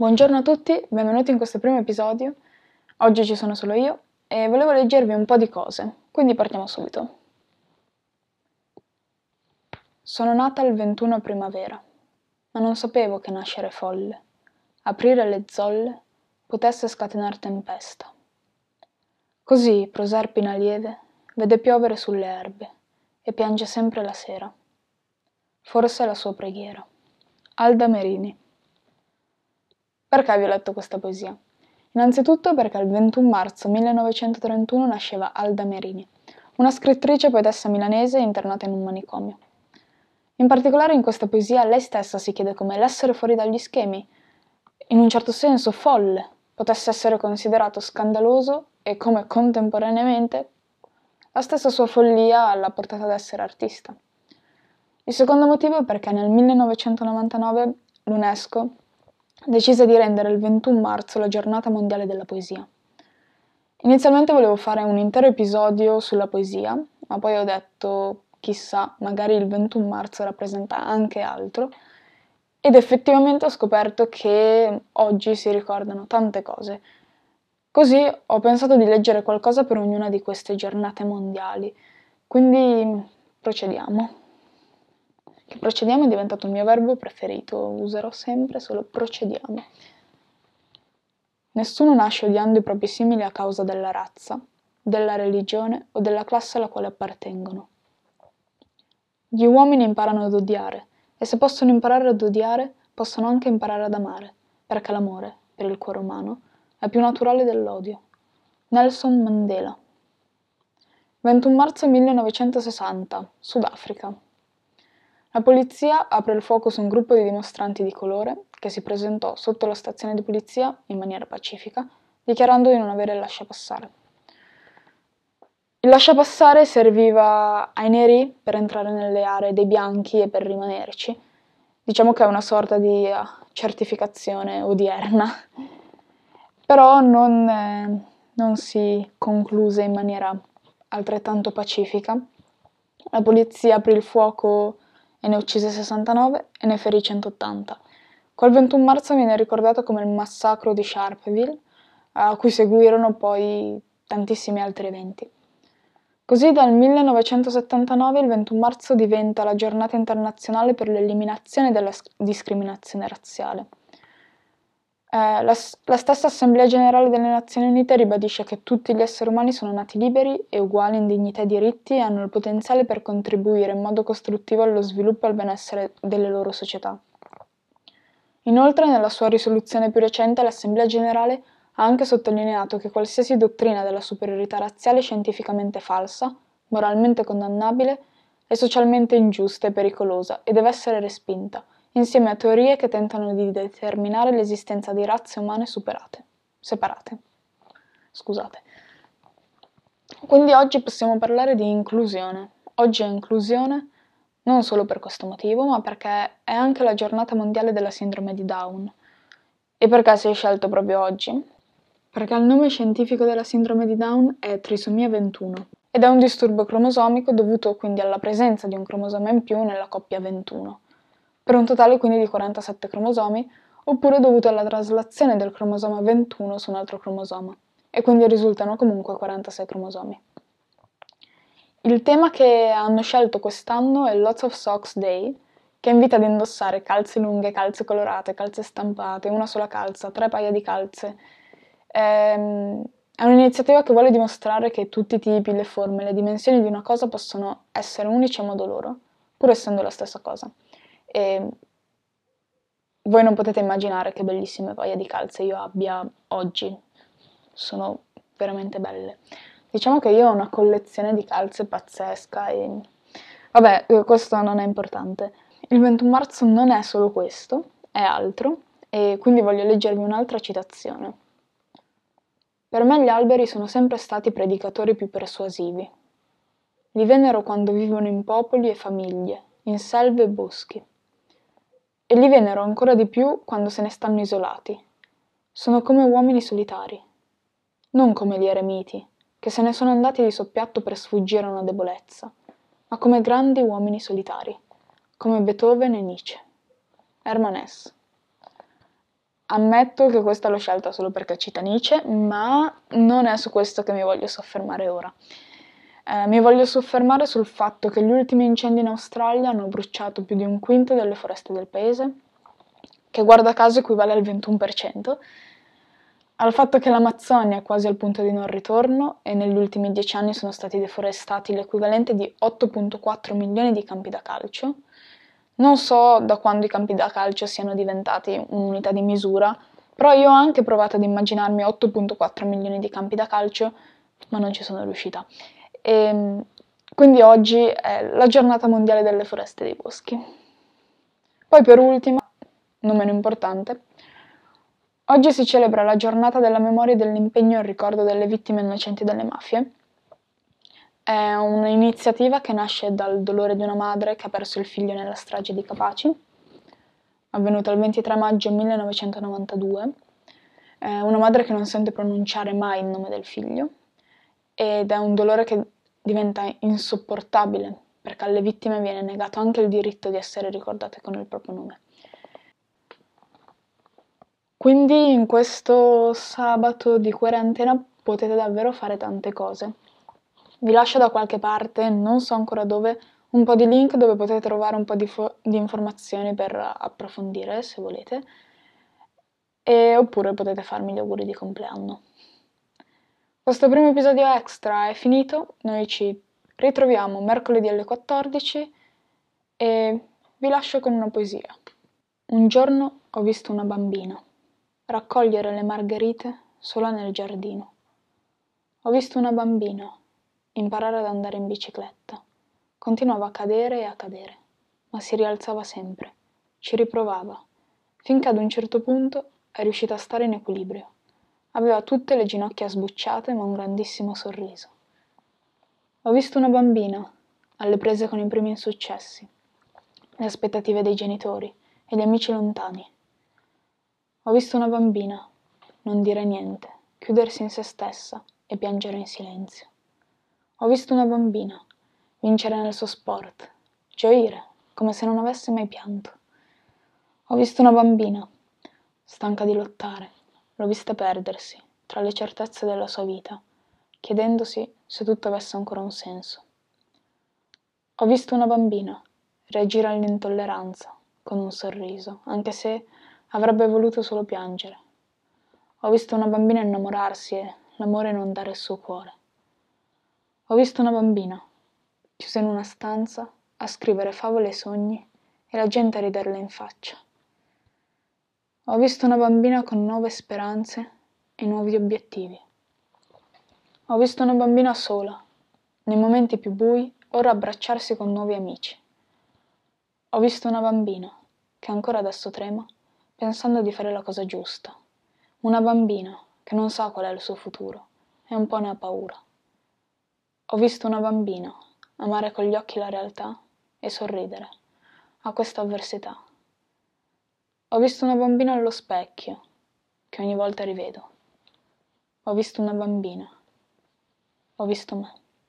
Buongiorno a tutti, benvenuti in questo primo episodio. Oggi ci sono solo io e volevo leggervi un po' di cose, quindi partiamo subito. Sono nata il 21 primavera, ma non sapevo che nascere folle, aprire le zolle, potesse scatenar tempesta. Così Proserpina lieve vede piovere sulle erbe e piange sempre la sera. Forse è la sua preghiera. Alda Merini. Perché vi ho letto questa poesia? Innanzitutto perché il 21 marzo 1931 nasceva Alda Merini, una scrittrice poetessa milanese internata in un manicomio. In particolare in questa poesia lei stessa si chiede come l'essere fuori dagli schemi, in un certo senso folle, potesse essere considerato scandaloso e come contemporaneamente la stessa sua follia l'ha portata ad essere artista. Il secondo motivo è perché nel 1999 l'UNESCO decise di rendere il 21 marzo la giornata mondiale della poesia. Inizialmente volevo fare un intero episodio sulla poesia, ma poi ho detto chissà, magari il 21 marzo rappresenta anche altro, ed effettivamente ho scoperto che oggi si ricordano tante cose. Così ho pensato di leggere qualcosa per ognuna di queste giornate mondiali. Quindi procediamo. Procediamo è diventato il mio verbo preferito, userò sempre solo procediamo. Nessuno nasce odiando i propri simili a causa della razza, della religione o della classe alla quale appartengono. Gli uomini imparano ad odiare e se possono imparare ad odiare, possono anche imparare ad amare, perché l'amore, per il cuore umano, è più naturale dell'odio. Nelson Mandela 21 marzo 1960, Sudafrica. La polizia apre il fuoco su un gruppo di dimostranti di colore che si presentò sotto la stazione di polizia in maniera pacifica, dichiarando di non avere il lasciapassare. Il lasciapassare serviva ai neri per entrare nelle aree dei bianchi e per rimanerci. Diciamo che è una sorta di uh, certificazione odierna, però non, eh, non si concluse in maniera altrettanto pacifica. La polizia aprì il fuoco e ne uccise 69 e ne ferì 180. Quel 21 marzo viene ricordato come il massacro di Sharpeville, a cui seguirono poi tantissimi altri eventi. Così dal 1979 il 21 marzo diventa la giornata internazionale per l'eliminazione della discriminazione razziale. Eh, la, la, stessa Assemblea Generale delle Nazioni Unite ribadisce che tutti gli esseri umani sono nati liberi e uguali in dignità e diritti e hanno il potenziale per contribuire in modo costruttivo allo sviluppo e al benessere delle loro società. Inoltre, nella sua risoluzione più recente, l'Assemblea Generale ha anche sottolineato che qualsiasi dottrina della superiorità razziale è scientificamente falsa, moralmente condannabile, è socialmente ingiusta e pericolosa e deve essere respinta insieme a teorie che tentano di determinare l'esistenza di razze umane superate, separate. Scusate. Quindi oggi possiamo parlare di inclusione. Oggi è inclusione non solo per questo motivo, ma perché è anche la giornata mondiale della sindrome di Down. E perché si è scelto proprio oggi? Perché il nome scientifico della sindrome di Down è trisomia 21 ed è un disturbo cromosomico dovuto quindi alla presenza di un cromosoma in più nella coppia 21 per un totale quindi di 47 cromosomi, oppure dovuto alla traslazione del cromosoma 21 su un altro cromosoma, e quindi risultano comunque 46 cromosomi. Il tema che hanno scelto quest'anno è Lots of Socks Day, che invita ad indossare calze lunghe, calze colorate, calze stampate, una sola calza, tre paia di calze. Ehm, è un'iniziativa che vuole dimostrare che tutti i tipi, le forme, le dimensioni di una cosa possono essere unici a modo loro, pur essendo la stessa cosa. E voi non potete immaginare che bellissime paia di calze io abbia oggi. Sono veramente belle. Diciamo che io ho una collezione di calze pazzesca e... Vabbè, questo non è importante. Il 21 marzo non è solo questo, è altro, e quindi voglio leggervi un'altra citazione. Per me gli alberi sono sempre stati predicatori più persuasivi. Li venero quando vivono in popoli e famiglie, in selve e boschi e li venero ancora di più quando se ne stanno isolati. Sono come uomini solitari, non come gli eremiti, che se ne sono andati di soppiatto per sfuggire a una debolezza, ma come grandi uomini solitari, come Beethoven e Nietzsche. Herman S. ammetto che questa l'ho scelta solo perché cita Nietzsche, ma non è su questo che mi voglio soffermare ora. Eh, mi voglio soffermare sul fatto che gli ultimi incendi in Australia hanno bruciato più di un quinto delle foreste del paese, che guarda caso equivale al 21%, al fatto che l'Amazzonia è quasi al punto di non ritorno e negli ultimi dieci anni sono stati deforestati l'equivalente di 8.4 milioni di campi da calcio. Non so da quando i campi da calcio siano diventati un'unità di misura, però io ho anche provato ad immaginarmi 8.4 milioni di campi da calcio, ma non ci sono riuscita. E, ehm, quindi oggi è la giornata mondiale delle foreste e dei boschi. Poi per ultima, non meno importante, oggi si celebra la giornata della memoria e dell'impegno in ricordo delle vittime innocenti delle mafie. È un'iniziativa che nasce dal dolore di una madre che ha perso il figlio nella strage di Capaci, avvenuta il 23 maggio 1992. È una madre che non sente pronunciare mai il nome del figlio ed è un dolore che diventa insopportabile perché alle vittime viene negato anche il diritto di essere ricordate con il proprio nome. Quindi in questo sabato di quarantena potete davvero fare tante cose. Vi lascio da qualche parte, non so ancora dove, un po' di link dove potete trovare un po' di, fo- di informazioni per approfondire se volete, e, oppure potete farmi gli auguri di compleanno. Questo primo episodio extra è finito, noi ci ritroviamo mercoledì alle 14 e vi lascio con una poesia. Un giorno ho visto una bambina raccogliere le margherite sola nel giardino. Ho visto una bambina imparare ad andare in bicicletta. Continuava a cadere e a cadere, ma si rialzava sempre, ci riprovava, finché ad un certo punto è riuscita a stare in equilibrio. Aveva tutte le ginocchia sbucciate ma un grandissimo sorriso. Ho visto una bambina, alle prese con i primi insuccessi, le aspettative dei genitori e gli amici lontani. Ho visto una bambina, non dire niente, chiudersi in se stessa e piangere in silenzio. Ho visto una bambina vincere nel suo sport, gioire come se non avesse mai pianto. Ho visto una bambina, stanca di lottare, L'ho vista perdersi tra le certezze della sua vita, chiedendosi se tutto avesse ancora un senso. Ho visto una bambina reagire all'intolleranza con un sorriso, anche se avrebbe voluto solo piangere. Ho visto una bambina innamorarsi e l'amore non dare il suo cuore. Ho visto una bambina chiusa in una stanza a scrivere favole e sogni e la gente a riderle in faccia. Ho visto una bambina con nuove speranze e nuovi obiettivi. Ho visto una bambina sola, nei momenti più bui, ora abbracciarsi con nuovi amici. Ho visto una bambina che ancora adesso trema, pensando di fare la cosa giusta. Una bambina che non sa qual è il suo futuro e un po' ne ha paura. Ho visto una bambina amare con gli occhi la realtà e sorridere a questa avversità. Ho visto una bambina allo specchio, che ogni volta rivedo. Ho visto una bambina. Ho visto me.